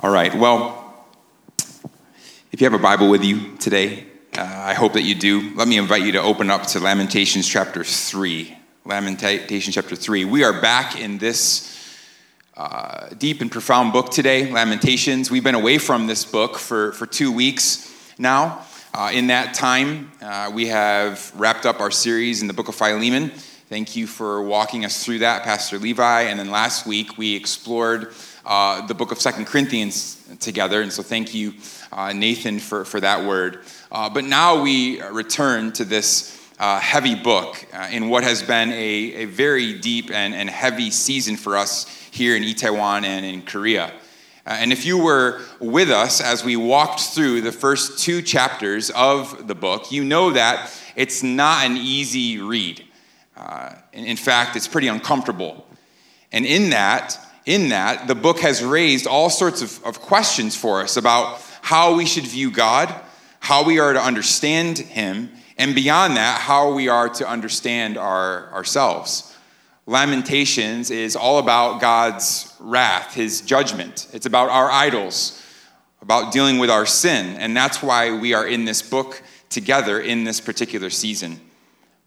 All right, well, if you have a Bible with you today, uh, I hope that you do. Let me invite you to open up to Lamentations chapter 3. Lamentations chapter 3. We are back in this uh, deep and profound book today, Lamentations. We've been away from this book for, for two weeks now. Uh, in that time, uh, we have wrapped up our series in the book of Philemon. Thank you for walking us through that, Pastor Levi. And then last week, we explored uh, the book of Second Corinthians together. And so thank you, uh, Nathan, for, for that word. Uh, but now we return to this uh, heavy book uh, in what has been a, a very deep and, and heavy season for us here in Itaewon and in Korea. Uh, and if you were with us as we walked through the first two chapters of the book, you know that it's not an easy read. in, in fact, it's pretty uncomfortable. And in that, in that, the book has raised all sorts of, of questions for us about how we should view God, how we are to understand Him, and beyond that, how we are to understand our, ourselves. Lamentations is all about God's wrath, His judgment. It's about our idols, about dealing with our sin. And that's why we are in this book together in this particular season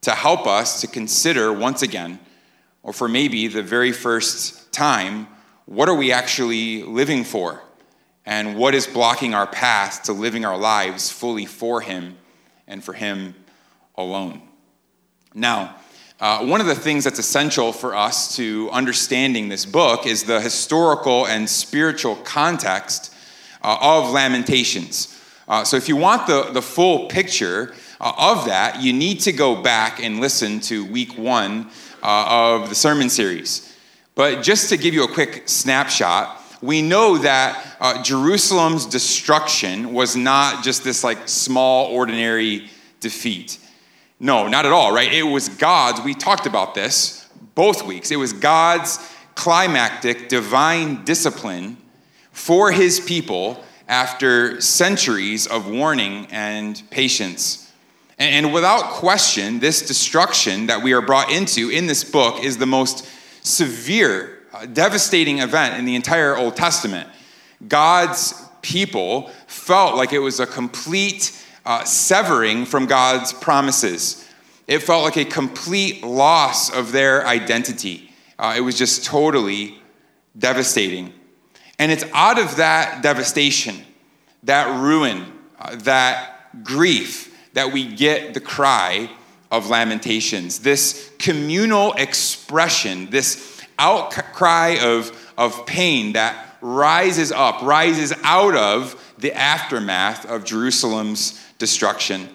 to help us to consider once again, or for maybe the very first time, what are we actually living for? And what is blocking our path to living our lives fully for Him and for Him alone? Now, uh, one of the things that's essential for us to understanding this book is the historical and spiritual context uh, of Lamentations. Uh, so, if you want the, the full picture uh, of that, you need to go back and listen to week one uh, of the sermon series. But just to give you a quick snapshot, we know that uh, Jerusalem's destruction was not just this like small, ordinary defeat. No, not at all, right? It was God's, we talked about this both weeks. It was God's climactic divine discipline for his people after centuries of warning and patience. And, without question, this destruction that we are brought into in this book is the most severe, uh, devastating event in the entire Old Testament. God's people felt like it was a complete uh, severing from God's promises. It felt like a complete loss of their identity. Uh, it was just totally devastating. And it's out of that devastation, that ruin, uh, that grief, that we get the cry of Lamentations, this communal expression, this outcry of, of pain that rises up, rises out of the aftermath of Jerusalem's destruction.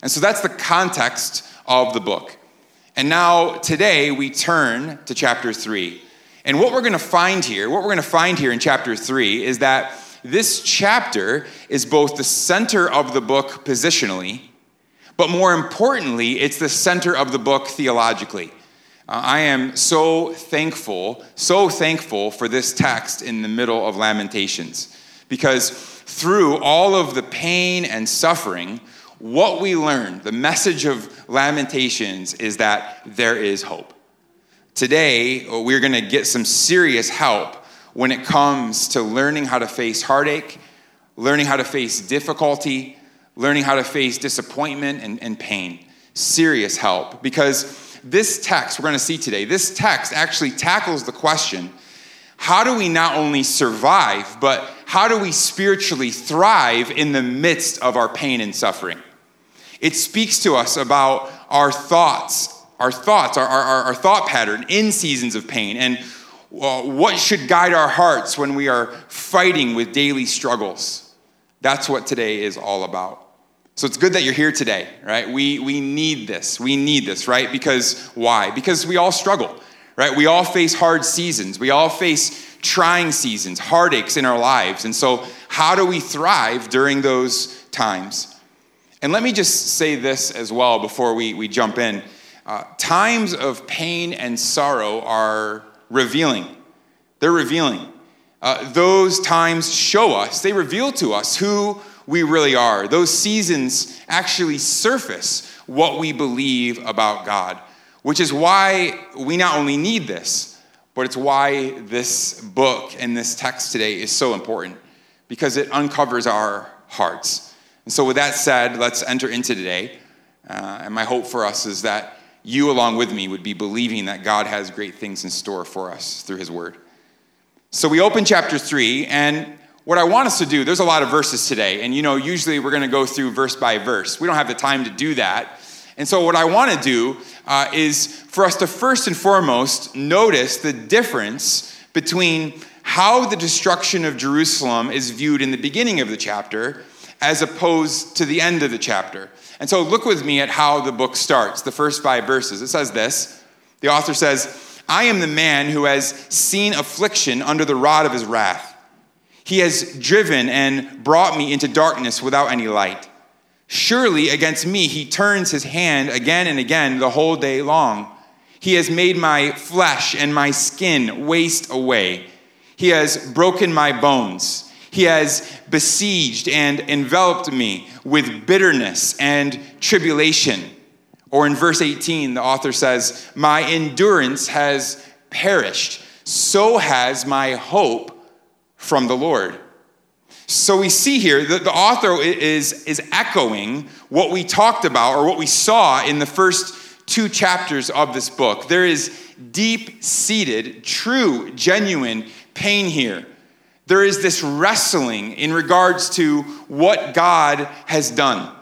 And so that's the context of the book. And now, today, we turn to chapter three. And what we're going to find here, what we're going to find here in chapter three is that this chapter is both the center of the book positionally but more importantly, it's the center of the book theologically. Uh, I am so thankful, so thankful for this text in the middle of Lamentations. Because through all of the pain and suffering, what we learn, the message of Lamentations, is that there is hope. Today, we're going to get some serious help when it comes to learning how to face heartache, learning how to face difficulty, learning how to face disappointment and, and pain. Serious help. Because this text we're going to see today, this text actually tackles the question how do we not only survive, but how do we spiritually thrive in the midst of our pain and suffering? It speaks to us about our thoughts, our thoughts, our, our, our thought pattern in seasons of pain, and uh, what should guide our hearts when we are fighting with daily struggles. That's what today is all about. So it's good that you're here today, right? We, we need this. We need this, right? Because why? Because we all struggle, right? We all face hard seasons. We all face trying seasons, heartaches in our lives. And so, how do we thrive during those times? And let me just say this as well before we, we jump in. Uh, times of pain and sorrow are revealing. They're revealing. Uh, those times show us, they reveal to us who we really are. Those seasons actually surface what we believe about God, which is why we not only need this, but it's why this book and this text today is so important. because it uncovers our hearts. And so, with that said, let's enter into today. Uh, and my hope for us is that you, along with me, would be believing that God has great things in store for us through His Word. So, we open chapter 3, and what I want us to do, there's a lot of verses today, and you know, usually we're going to go through verse by verse. We don't have the time to do that. And so, what I want to do uh, is for us to first and foremost notice the difference between how the destruction of Jerusalem is viewed in the beginning of the chapter as opposed to the end of the chapter. And so, look with me at how the book starts, the first five verses. It says this The author says, I am the man who has seen affliction under the rod of his wrath. He has driven and brought me into darkness without any light. Surely against me he turns his hand again and again the whole day long. He has made my flesh and my skin waste away. He has broken my bones. He has besieged and enveloped me with bitterness and tribulation. Or in verse 18, the author says, My endurance has perished, so has my hope from the Lord. So we see here that the author is, is echoing what we talked about or what we saw in the first two chapters of this book. There is deep seated, true, genuine pain here. There is this wrestling in regards to what God has done.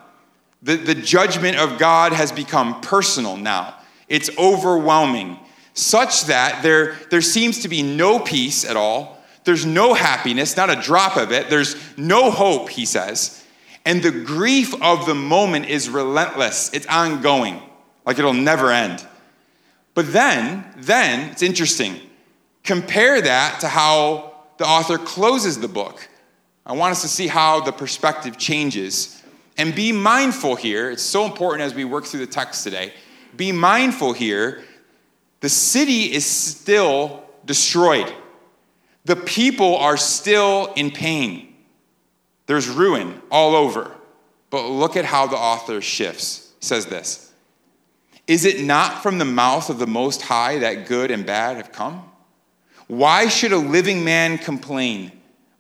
The, the judgment of God has become personal now, it's overwhelming, such that there, there seems to be no peace at all there's no happiness, not a drop of it. There's no hope, he says. And the grief of the moment is relentless, it's ongoing, like it'll never end. But then, then, it's interesting. Compare that to how the author closes the book. I want us to see how the perspective changes. And be mindful here, it's so important as we work through the text today. Be mindful here, the city is still destroyed. The people are still in pain. There's ruin all over. But look at how the author shifts. He says this Is it not from the mouth of the Most High that good and bad have come? Why should a living man complain,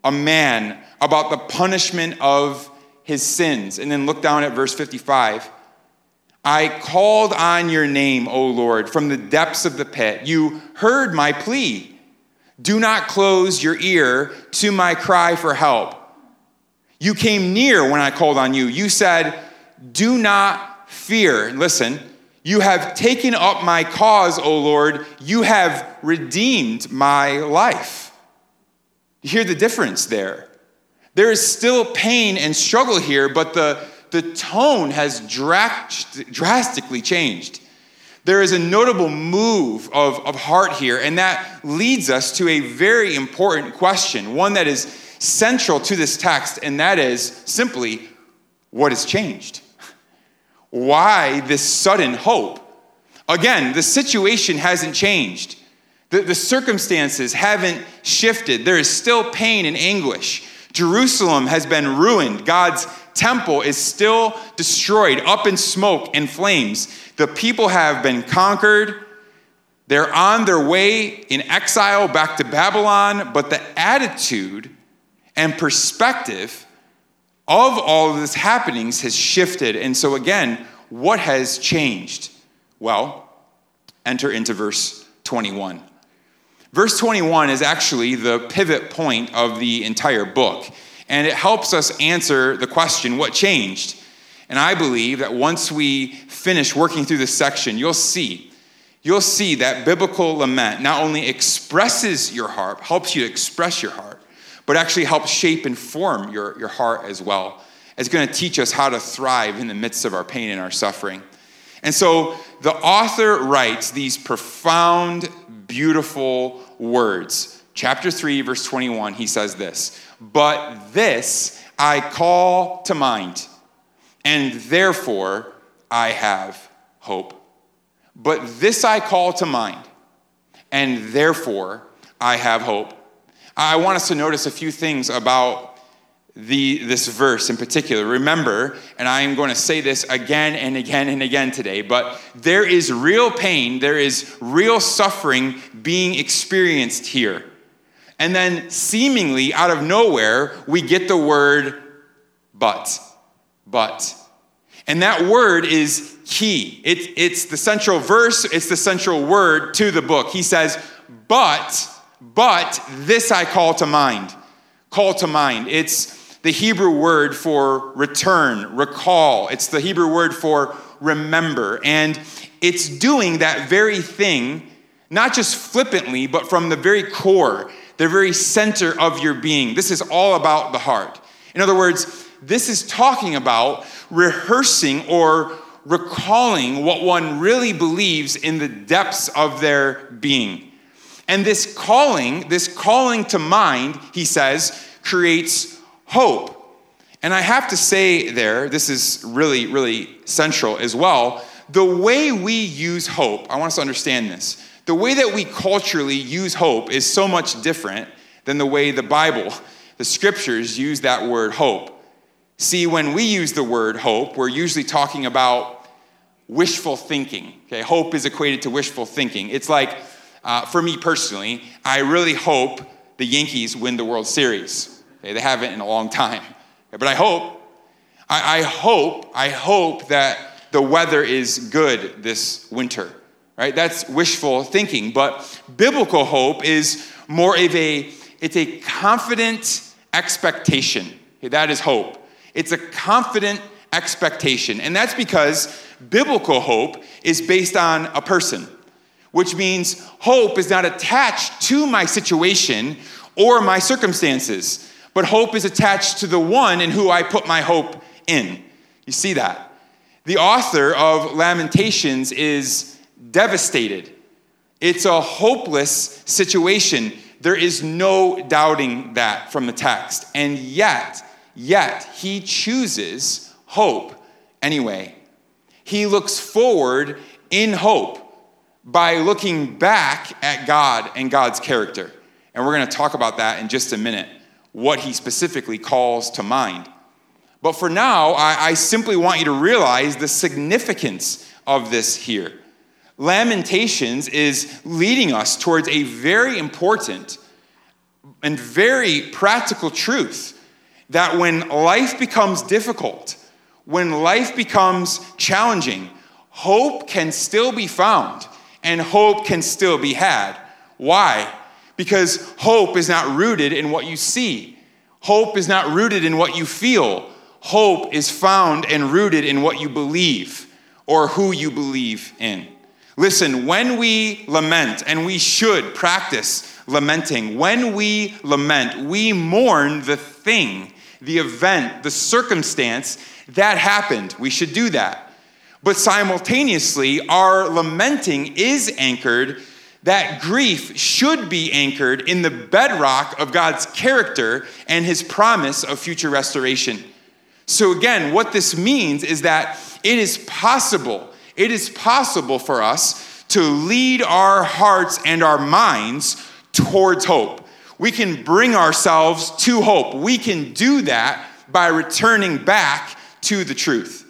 a man, about the punishment of his sins? And then look down at verse 55. I called on your name, O Lord, from the depths of the pit. You heard my plea. Do not close your ear to my cry for help. You came near when I called on you. You said, Do not fear. Listen, you have taken up my cause, O Lord. You have redeemed my life. You hear the difference there. There is still pain and struggle here, but the, the tone has drastically changed there is a notable move of, of heart here, and that leads us to a very important question, one that is central to this text, and that is simply what has changed? Why this sudden hope? Again, the situation hasn't changed. The, the circumstances haven't shifted. There is still pain and anguish. Jerusalem has been ruined. God's temple is still destroyed, up in smoke and flames. The people have been conquered. They're on their way in exile back to Babylon, but the attitude and perspective of all of these happenings has shifted. And so, again, what has changed? Well, enter into verse 21. Verse 21 is actually the pivot point of the entire book, and it helps us answer the question what changed? And I believe that once we finish working through this section, you'll see, you'll see that biblical lament not only expresses your heart, helps you to express your heart, but actually helps shape and form your, your heart as well. It's going to teach us how to thrive in the midst of our pain and our suffering. And so the author writes these profound, beautiful words. Chapter 3, verse 21, he says this But this I call to mind and therefore I have hope. But this I call to mind, and therefore I have hope. I want us to notice a few things about the, this verse in particular. Remember, and I am going to say this again and again and again today, but there is real pain, there is real suffering being experienced here. And then, seemingly out of nowhere, we get the word but. But. And that word is key. It, it's the central verse, it's the central word to the book. He says, But, but this I call to mind. Call to mind. It's the Hebrew word for return, recall. It's the Hebrew word for remember. And it's doing that very thing, not just flippantly, but from the very core, the very center of your being. This is all about the heart. In other words, this is talking about rehearsing or recalling what one really believes in the depths of their being. And this calling, this calling to mind, he says, creates hope. And I have to say there, this is really, really central as well. The way we use hope, I want us to understand this. The way that we culturally use hope is so much different than the way the Bible, the scriptures, use that word hope. See, when we use the word hope, we're usually talking about wishful thinking. Okay, hope is equated to wishful thinking. It's like, uh, for me personally, I really hope the Yankees win the World Series. Okay, they haven't in a long time, okay, but I hope. I, I hope. I hope that the weather is good this winter. Right? That's wishful thinking. But biblical hope is more of a. It's a confident expectation. Okay, that is hope. It's a confident expectation. And that's because biblical hope is based on a person, which means hope is not attached to my situation or my circumstances, but hope is attached to the one in who I put my hope in. You see that? The author of Lamentations is devastated. It's a hopeless situation. There is no doubting that from the text. And yet, Yet he chooses hope anyway. He looks forward in hope by looking back at God and God's character. And we're going to talk about that in just a minute, what he specifically calls to mind. But for now, I, I simply want you to realize the significance of this here. Lamentations is leading us towards a very important and very practical truth that when life becomes difficult, when life becomes challenging, hope can still be found and hope can still be had. Why? Because hope is not rooted in what you see, hope is not rooted in what you feel. Hope is found and rooted in what you believe or who you believe in. Listen, when we lament, and we should practice lamenting, when we lament, we mourn the thing the event, the circumstance that happened. We should do that. But simultaneously, our lamenting is anchored, that grief should be anchored in the bedrock of God's character and his promise of future restoration. So, again, what this means is that it is possible, it is possible for us to lead our hearts and our minds towards hope we can bring ourselves to hope. We can do that by returning back to the truth.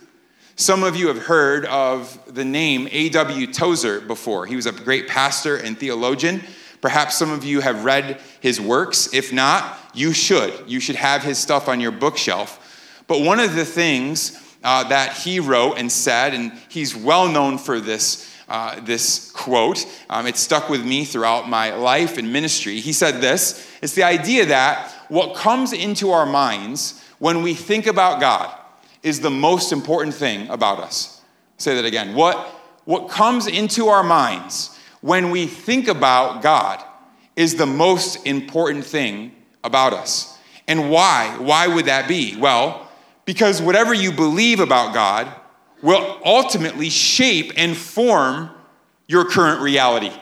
Some of you have heard of the name A.W. Tozer before. He was a great pastor and theologian. Perhaps some of you have read his works. If not, you should. You should have his stuff on your bookshelf. But one of the things uh, that he wrote and said, and he's well known for this uh, this quote. Um, it stuck with me throughout my life and ministry. He said this it's the idea that what comes into our minds when we think about God is the most important thing about us. I'll say that again. What, what comes into our minds when we think about God is the most important thing about us. And why? Why would that be? Well, because whatever you believe about God will ultimately shape and form your current reality.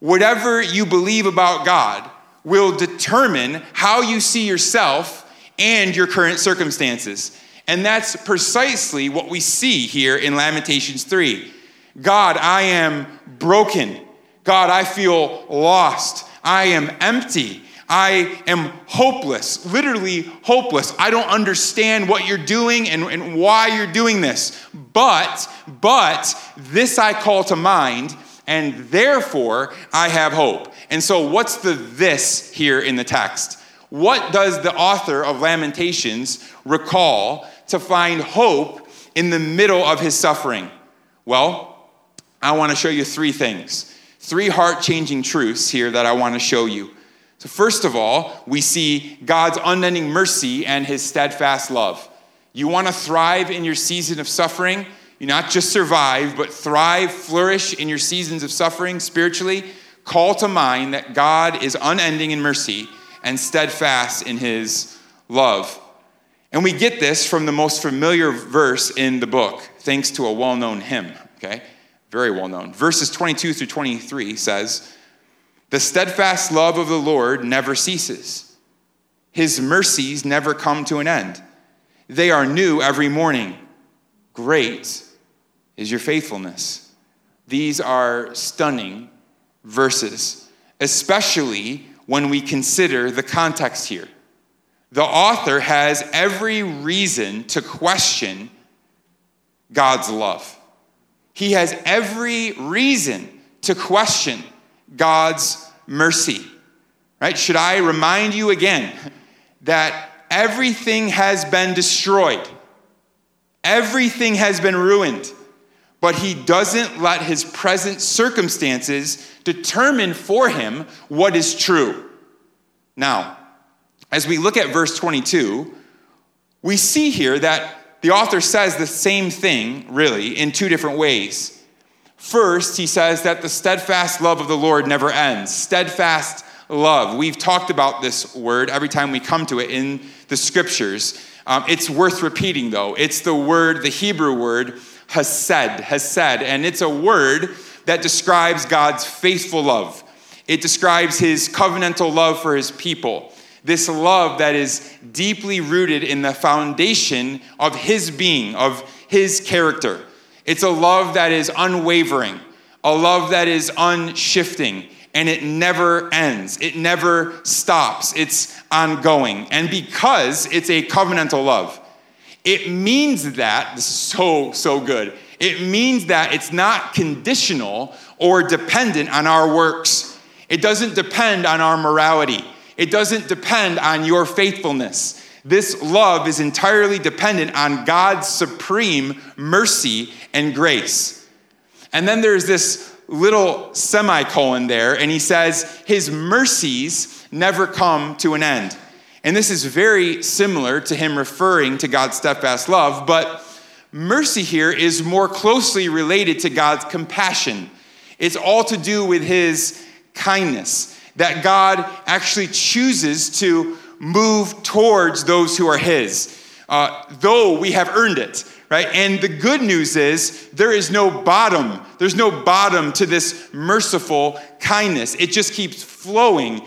Whatever you believe about God will determine how you see yourself and your current circumstances. And that's precisely what we see here in Lamentations 3. God, I am broken. God, I feel lost. I am empty. I am hopeless, literally hopeless. I don't understand what you're doing and, and why you're doing this. But, but, this I call to mind, and therefore I have hope. And so, what's the this here in the text? What does the author of Lamentations recall to find hope in the middle of his suffering? Well, I want to show you three things, three heart changing truths here that I want to show you. So, first of all, we see God's unending mercy and his steadfast love. You want to thrive in your season of suffering? You not just survive, but thrive, flourish in your seasons of suffering spiritually. Call to mind that God is unending in mercy and steadfast in his love. And we get this from the most familiar verse in the book, thanks to a well known hymn, okay? Very well known. Verses 22 through 23 says, The steadfast love of the Lord never ceases, his mercies never come to an end. They are new every morning. Great is your faithfulness. These are stunning verses, especially when we consider the context here. The author has every reason to question God's love. He has every reason to question God's mercy. Right? Should I remind you again that everything has been destroyed? Everything has been ruined. But he doesn't let his present circumstances determine for him what is true. Now, as we look at verse 22, we see here that the author says the same thing, really, in two different ways. First, he says that the steadfast love of the Lord never ends. Steadfast love. We've talked about this word every time we come to it in the scriptures. Um, it's worth repeating, though. It's the word, the Hebrew word, hesed, hesed, and it's a word that describes God's faithful love. It describes his covenantal love for his people. This love that is deeply rooted in the foundation of his being, of his character. It's a love that is unwavering, a love that is unshifting, and it never ends. It never stops. It's ongoing. And because it's a covenantal love, it means that, this is so, so good, it means that it's not conditional or dependent on our works. It doesn't depend on our morality. It doesn't depend on your faithfulness. This love is entirely dependent on God's supreme mercy and grace. And then there's this little semicolon there, and he says, His mercies never come to an end. And this is very similar to him referring to God's steadfast love, but mercy here is more closely related to God's compassion. It's all to do with his kindness, that God actually chooses to move towards those who are his, uh, though we have earned it. Right? And the good news is there is no bottom. There's no bottom to this merciful kindness. It just keeps flowing,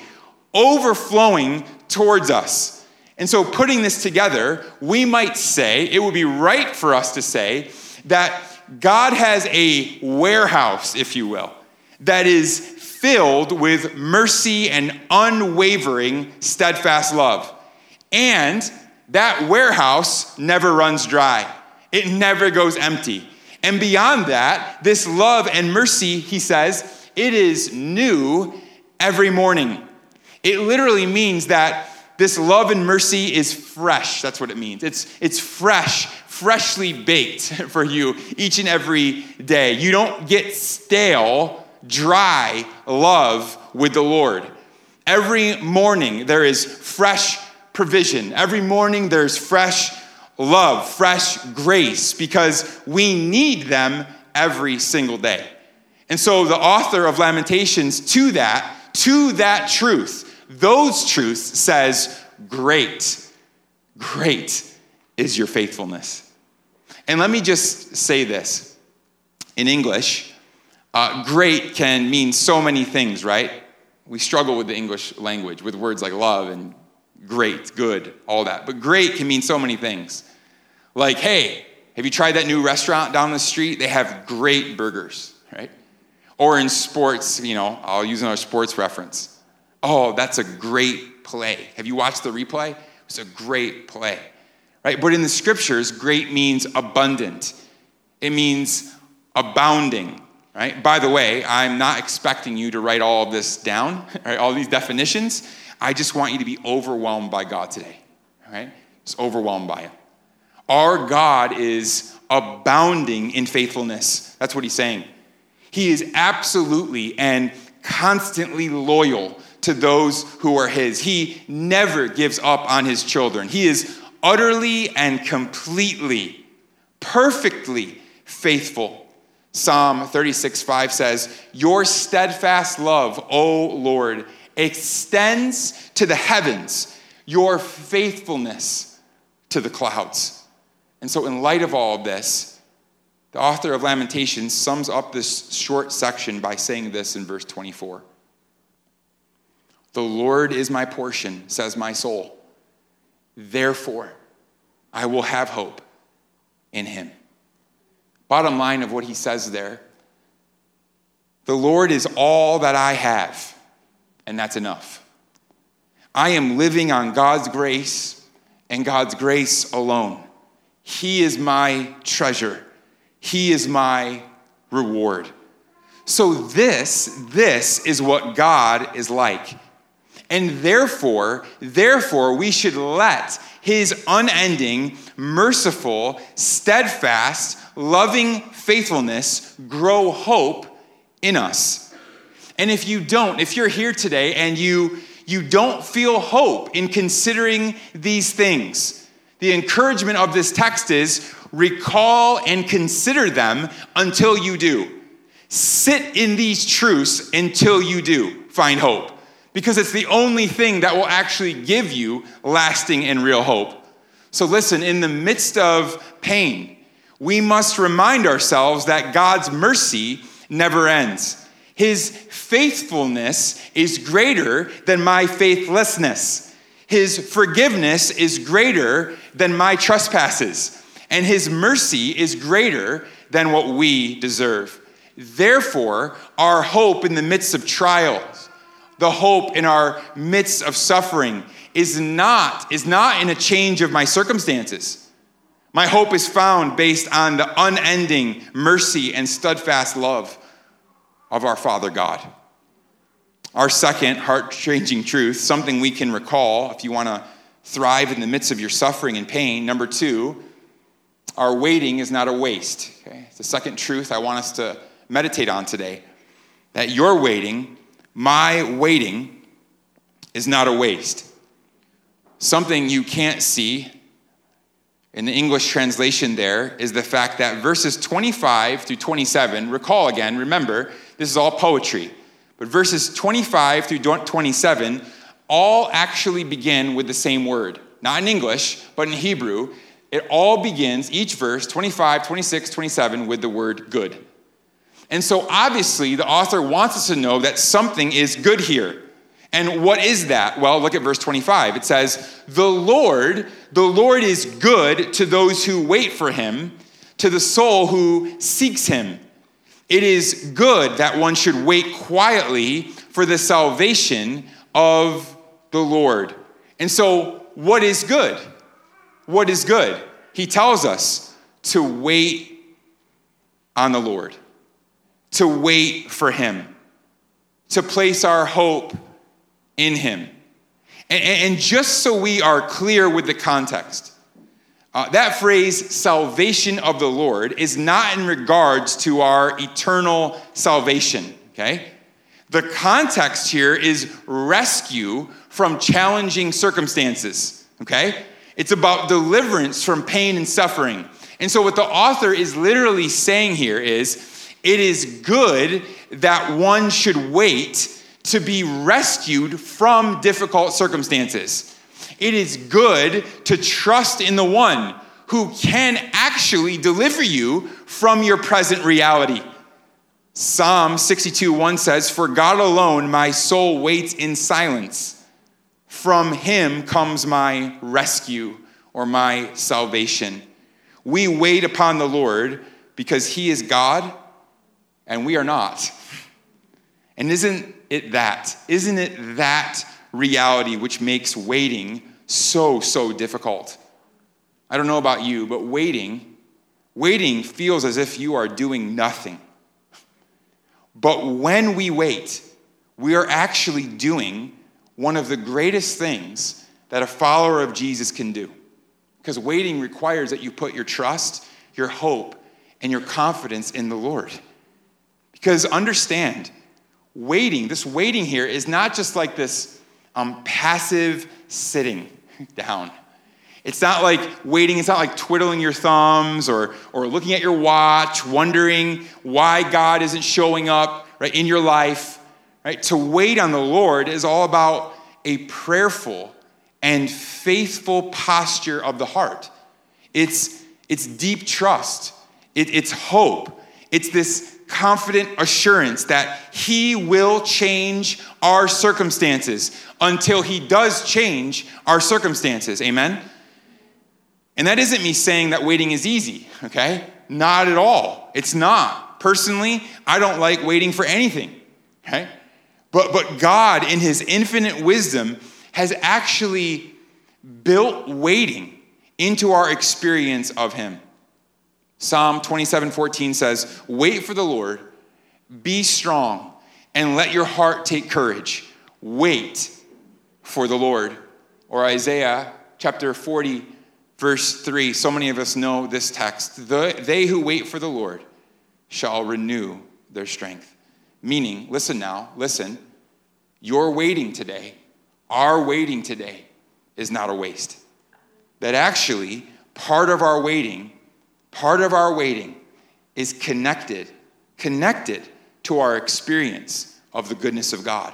overflowing towards us. And so, putting this together, we might say, it would be right for us to say, that God has a warehouse, if you will, that is filled with mercy and unwavering, steadfast love. And that warehouse never runs dry, it never goes empty. And beyond that, this love and mercy, he says, it is new every morning. It literally means that this love and mercy is fresh. That's what it means. It's, it's fresh, freshly baked for you each and every day. You don't get stale, dry love with the Lord. Every morning there is fresh provision. Every morning there's fresh love, fresh grace, because we need them every single day. And so the author of Lamentations to that, to that truth, those truths says, Great, great is your faithfulness. And let me just say this in English, uh, great can mean so many things, right? We struggle with the English language with words like love and great, good, all that. But great can mean so many things. Like, hey, have you tried that new restaurant down the street? They have great burgers, right? Or in sports, you know, I'll use another sports reference. Oh, that's a great play. Have you watched the replay? It's a great play. Right? But in the scriptures, great means abundant. It means abounding. Right? By the way, I'm not expecting you to write all of this down, right? all these definitions. I just want you to be overwhelmed by God today. Right? Just overwhelmed by it. Our God is abounding in faithfulness. That's what he's saying. He is absolutely and constantly loyal to those who are his. He never gives up on his children. He is utterly and completely, perfectly faithful. Psalm 36 5 says, Your steadfast love, O Lord, extends to the heavens, your faithfulness to the clouds. And so, in light of all of this, the author of Lamentations sums up this short section by saying this in verse 24 The Lord is my portion, says my soul. Therefore, I will have hope in him. Bottom line of what he says there the Lord is all that I have, and that's enough. I am living on God's grace and God's grace alone. He is my treasure. He is my reward. So this, this is what God is like. And therefore, therefore, we should let his unending, merciful, steadfast, loving faithfulness grow hope in us. And if you don't, if you're here today and you you don't feel hope in considering these things, the encouragement of this text is recall and consider them until you do. Sit in these truths until you do find hope, because it's the only thing that will actually give you lasting and real hope. So, listen, in the midst of pain, we must remind ourselves that God's mercy never ends. His faithfulness is greater than my faithlessness. His forgiveness is greater than my trespasses, and his mercy is greater than what we deserve. Therefore, our hope in the midst of trials, the hope in our midst of suffering, is not, is not in a change of my circumstances. My hope is found based on the unending mercy and steadfast love of our Father God. Our second heart changing truth, something we can recall if you want to thrive in the midst of your suffering and pain. Number two, our waiting is not a waste. Okay? The second truth I want us to meditate on today that your waiting, my waiting, is not a waste. Something you can't see in the English translation there is the fact that verses 25 through 27, recall again, remember, this is all poetry. But verses 25 through 27 all actually begin with the same word. Not in English, but in Hebrew. It all begins, each verse, 25, 26, 27, with the word good. And so obviously, the author wants us to know that something is good here. And what is that? Well, look at verse 25. It says, The Lord, the Lord is good to those who wait for him, to the soul who seeks him. It is good that one should wait quietly for the salvation of the Lord. And so, what is good? What is good? He tells us to wait on the Lord, to wait for Him, to place our hope in Him. And, and just so we are clear with the context, uh, that phrase, salvation of the Lord, is not in regards to our eternal salvation, okay? The context here is rescue from challenging circumstances, okay? It's about deliverance from pain and suffering. And so, what the author is literally saying here is it is good that one should wait to be rescued from difficult circumstances. It is good to trust in the one who can actually deliver you from your present reality. Psalm 62 1 says, For God alone my soul waits in silence. From him comes my rescue or my salvation. We wait upon the Lord because he is God and we are not. And isn't it that? Isn't it that reality which makes waiting so, so difficult. I don't know about you, but waiting, waiting feels as if you are doing nothing. But when we wait, we are actually doing one of the greatest things that a follower of Jesus can do. Because waiting requires that you put your trust, your hope, and your confidence in the Lord. Because understand, waiting, this waiting here is not just like this um, passive sitting down. It's not like waiting, it's not like twiddling your thumbs or, or looking at your watch, wondering why God isn't showing up right, in your life. Right? To wait on the Lord is all about a prayerful and faithful posture of the heart. It's, it's deep trust, it, it's hope, it's this confident assurance that He will change our circumstances until He does change our circumstances. Amen? And that isn't me saying that waiting is easy, okay? Not at all. It's not. Personally, I don't like waiting for anything, okay? But, but God, in His infinite wisdom, has actually built waiting into our experience of Him. Psalm 27 14 says, Wait for the Lord, be strong, and let your heart take courage. Wait for the Lord. Or Isaiah chapter 40, verse 3. So many of us know this text. The, they who wait for the Lord shall renew their strength. Meaning, listen now, listen, your waiting today, our waiting today, is not a waste. That actually, part of our waiting, part of our waiting is connected, connected to our experience of the goodness of God.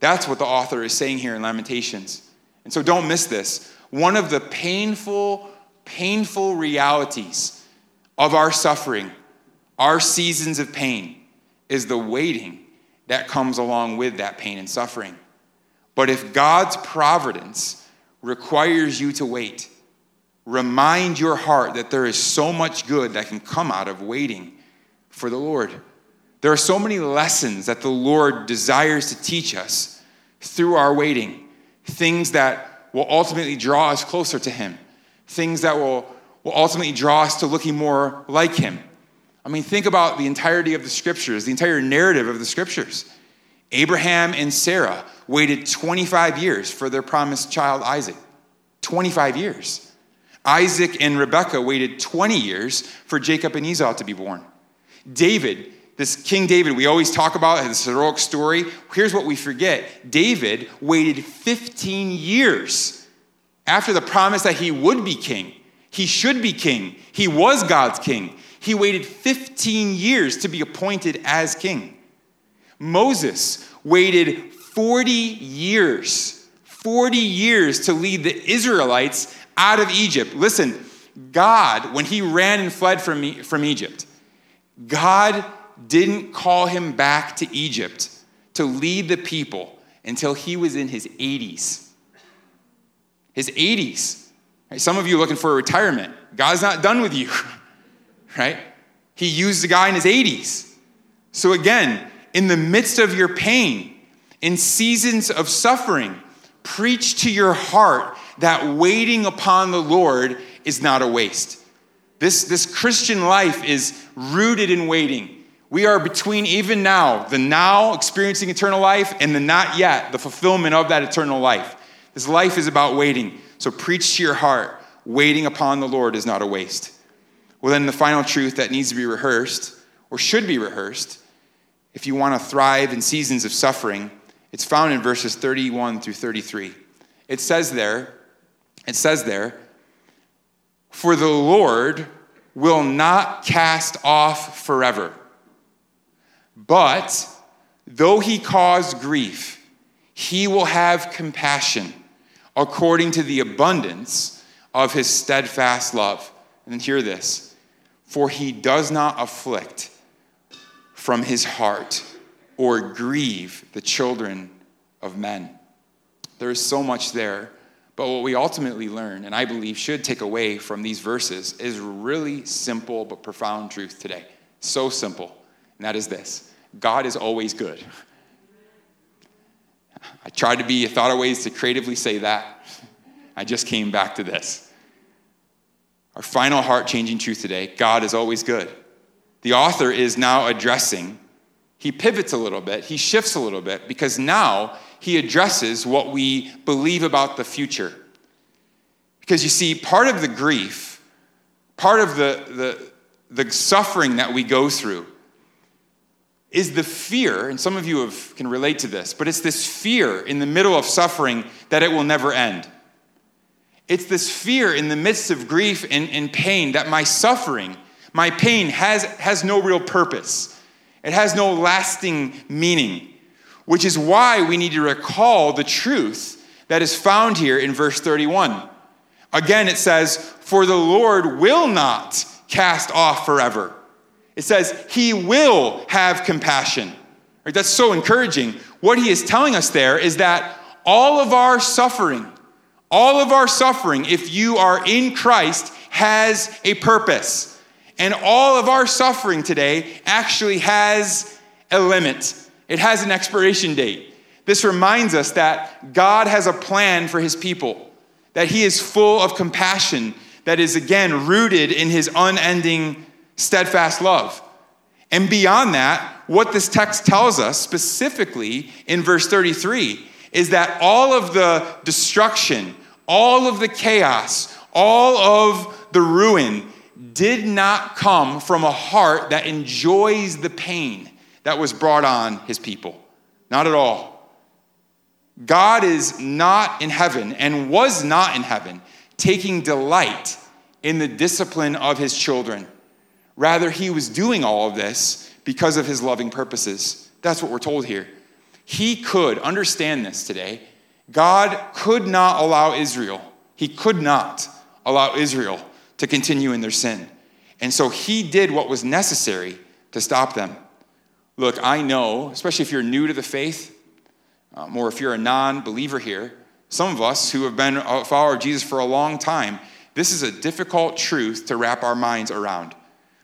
That's what the author is saying here in Lamentations. And so don't miss this. One of the painful, painful realities of our suffering, our seasons of pain, is the waiting that comes along with that pain and suffering. But if God's providence requires you to wait, remind your heart that there is so much good that can come out of waiting for the Lord. There are so many lessons that the Lord desires to teach us through our waiting, things that will ultimately draw us closer to Him, things that will, will ultimately draw us to looking more like Him. I mean, think about the entirety of the scriptures, the entire narrative of the scriptures. Abraham and Sarah waited 25 years for their promised child Isaac. 25 years. Isaac and Rebekah waited 20 years for Jacob and Esau to be born. David, this King David, we always talk about this heroic story. Here's what we forget David waited 15 years after the promise that he would be king. He should be king. He was God's king. He waited 15 years to be appointed as king. Moses waited 40 years, 40 years to lead the Israelites out of Egypt. Listen, God, when he ran and fled from, me from Egypt, God didn't call him back to Egypt to lead the people until he was in his 80s. His 80s. Some of you looking for a retirement. God's not done with you. right? He used a guy in his 80s. So, again, in the midst of your pain, in seasons of suffering, preach to your heart that waiting upon the Lord is not a waste. This, this Christian life is rooted in waiting. We are between even now, the now experiencing eternal life, and the not yet, the fulfillment of that eternal life. This life is about waiting. So preach to your heart waiting upon the Lord is not a waste. Well, then, the final truth that needs to be rehearsed, or should be rehearsed, if you want to thrive in seasons of suffering, it's found in verses 31 through 33. It says there, it says there, for the Lord will not cast off forever. But though he cause grief, he will have compassion according to the abundance of his steadfast love. And hear this for he does not afflict from his heart or grieve the children of men. There is so much there. But what we ultimately learn, and I believe should take away from these verses, is really simple but profound truth today. So simple. And that is this God is always good. I tried to be, I thought of ways to creatively say that. I just came back to this. Our final heart changing truth today God is always good. The author is now addressing he pivots a little bit, he shifts a little bit, because now he addresses what we believe about the future. Because you see, part of the grief, part of the, the, the suffering that we go through, is the fear, and some of you have, can relate to this, but it's this fear in the middle of suffering that it will never end. It's this fear in the midst of grief and, and pain that my suffering, my pain, has, has no real purpose. It has no lasting meaning, which is why we need to recall the truth that is found here in verse 31. Again, it says, For the Lord will not cast off forever. It says, He will have compassion. Right? That's so encouraging. What he is telling us there is that all of our suffering, all of our suffering, if you are in Christ, has a purpose. And all of our suffering today actually has a limit, it has an expiration date. This reminds us that God has a plan for his people, that he is full of compassion, that is again rooted in his unending steadfast love. And beyond that, what this text tells us specifically in verse 33 is that all of the destruction, all of the chaos, all of the ruin did not come from a heart that enjoys the pain that was brought on his people. Not at all. God is not in heaven and was not in heaven taking delight in the discipline of his children. Rather, he was doing all of this because of his loving purposes. That's what we're told here. He could understand this today. God could not allow Israel, he could not allow Israel to continue in their sin. And so he did what was necessary to stop them. Look, I know, especially if you're new to the faith, um, or if you're a non believer here, some of us who have been a follower of Jesus for a long time, this is a difficult truth to wrap our minds around.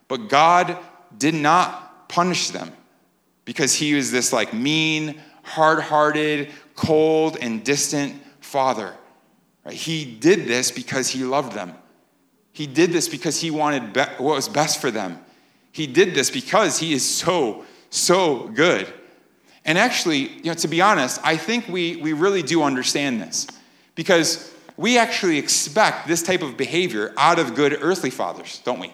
But God did not punish them because he was this like mean, hard hearted, cold, and distant father. Right? He did this because he loved them. He did this because he wanted be- what was best for them. He did this because he is so, so good. And actually, you know, to be honest, I think we, we really do understand this because we actually expect this type of behavior out of good earthly fathers, don't we?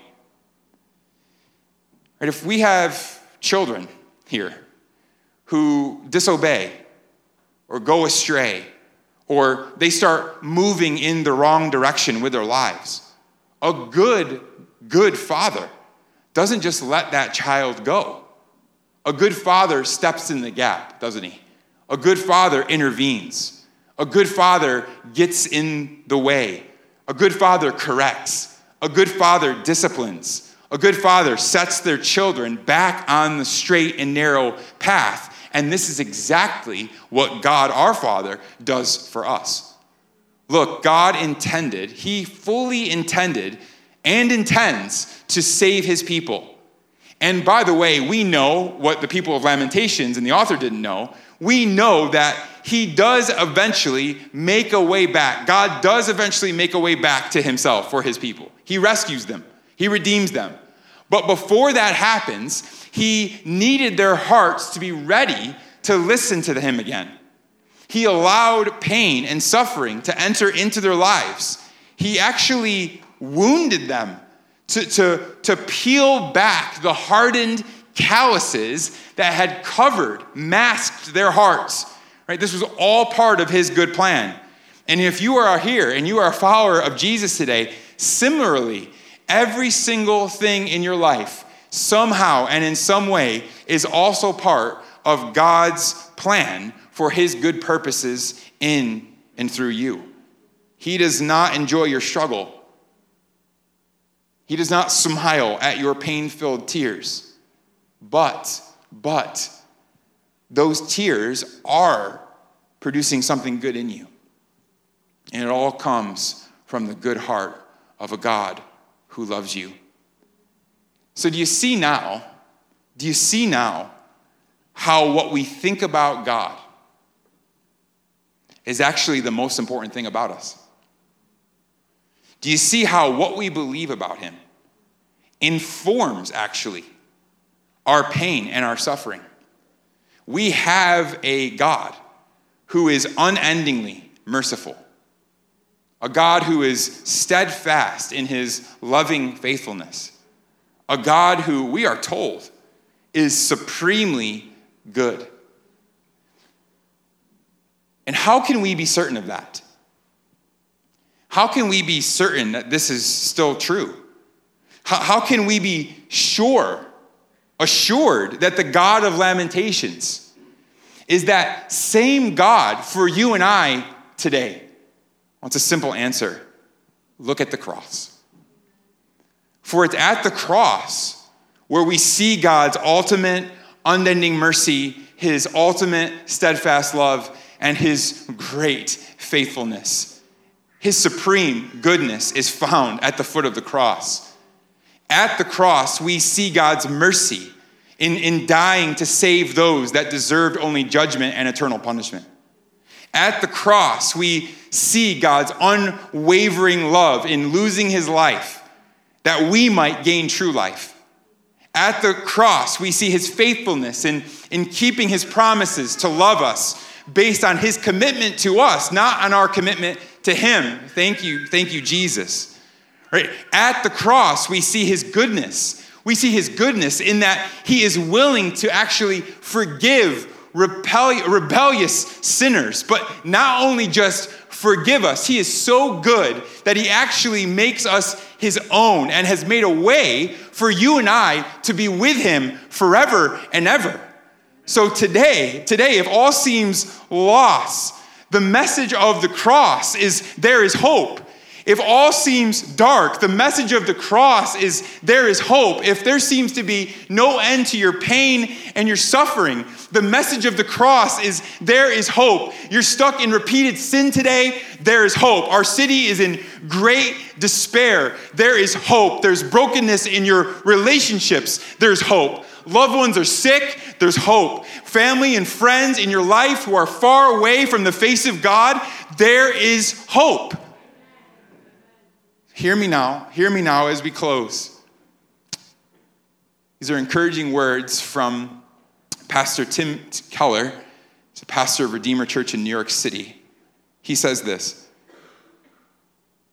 Right, if we have children here who disobey or go astray or they start moving in the wrong direction with their lives, a good, good father doesn't just let that child go. A good father steps in the gap, doesn't he? A good father intervenes. A good father gets in the way. A good father corrects. A good father disciplines. A good father sets their children back on the straight and narrow path. And this is exactly what God our Father does for us. Look, God intended, He fully intended and intends to save His people. And by the way, we know what the people of Lamentations and the author didn't know. We know that He does eventually make a way back. God does eventually make a way back to Himself for His people. He rescues them. He redeems them. But before that happens, he needed their hearts to be ready to listen to him again. He allowed pain and suffering to enter into their lives. He actually wounded them to, to, to peel back the hardened calluses that had covered, masked their hearts. Right? This was all part of his good plan. And if you are here and you are a follower of Jesus today, similarly, Every single thing in your life, somehow and in some way, is also part of God's plan for his good purposes in and through you. He does not enjoy your struggle. He does not smile at your pain filled tears. But, but, those tears are producing something good in you. And it all comes from the good heart of a God who loves you. So, do you see now? Do you see now how what we think about God is actually the most important thing about us? Do you see how what we believe about Him informs actually our pain and our suffering? We have a God who is unendingly merciful, a God who is steadfast in his loving faithfulness, a God who, we are told, is supremely good. And how can we be certain of that? How can we be certain that this is still true? How, how can we be sure, assured that the God of Lamentations is that same God for you and I today? Well, it's a simple answer look at the cross. For it's at the cross where we see God's ultimate, unending mercy, his ultimate, steadfast love, and his great faithfulness. His supreme goodness is found at the foot of the cross. At the cross, we see God's mercy in, in dying to save those that deserved only judgment and eternal punishment. At the cross, we see God's unwavering love in losing his life that we might gain true life. At the cross, we see his faithfulness in, in keeping his promises to love us based on his commitment to us, not on our commitment to him. Thank you, thank you, Jesus. Right? At the cross, we see his goodness. We see his goodness in that he is willing to actually forgive rebellious sinners, but not only just forgive us, he is so good that he actually makes us his own and has made a way for you and I to be with him forever and ever. So today, today, if all seems lost, the message of the cross is there is hope. If all seems dark, the message of the cross is there is hope. If there seems to be no end to your pain and your suffering, the message of the cross is there is hope. You're stuck in repeated sin today, there is hope. Our city is in great despair, there is hope. There's brokenness in your relationships, there's hope. Loved ones are sick, there's hope. Family and friends in your life who are far away from the face of God, there is hope. Hear me now, hear me now as we close. These are encouraging words from Pastor Tim Keller, he's a pastor of Redeemer Church in New York City. He says this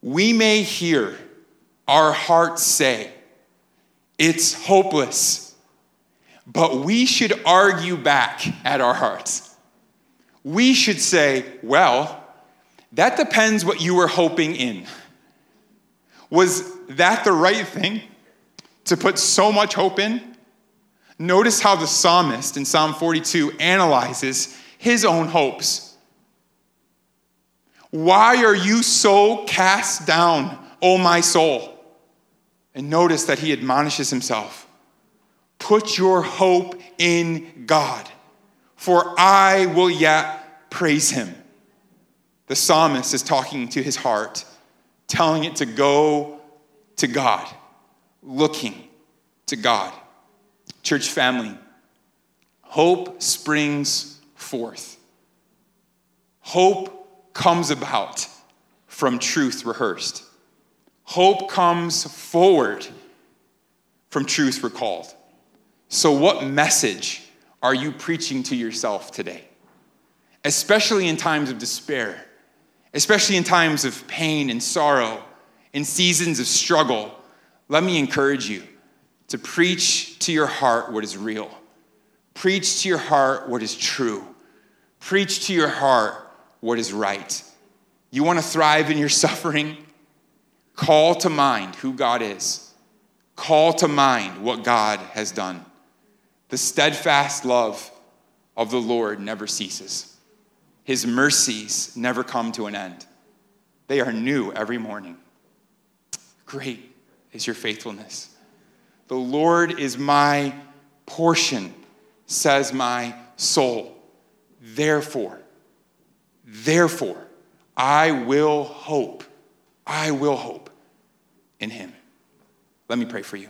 We may hear our hearts say, It's hopeless but we should argue back at our hearts. We should say, well, that depends what you were hoping in. Was that the right thing to put so much hope in? Notice how the psalmist in Psalm 42 analyzes his own hopes. Why are you so cast down, O my soul? And notice that he admonishes himself Put your hope in God, for I will yet praise him. The psalmist is talking to his heart, telling it to go to God, looking to God. Church family, hope springs forth. Hope comes about from truth rehearsed. Hope comes forward from truth recalled. So, what message are you preaching to yourself today? Especially in times of despair, especially in times of pain and sorrow, in seasons of struggle. Let me encourage you to preach to your heart what is real. Preach to your heart what is true. Preach to your heart what is right. You want to thrive in your suffering? Call to mind who God is. Call to mind what God has done. The steadfast love of the Lord never ceases, His mercies never come to an end. They are new every morning. Great is your faithfulness. The Lord is my portion, says my soul. Therefore, therefore, I will hope. I will hope in him. Let me pray for you.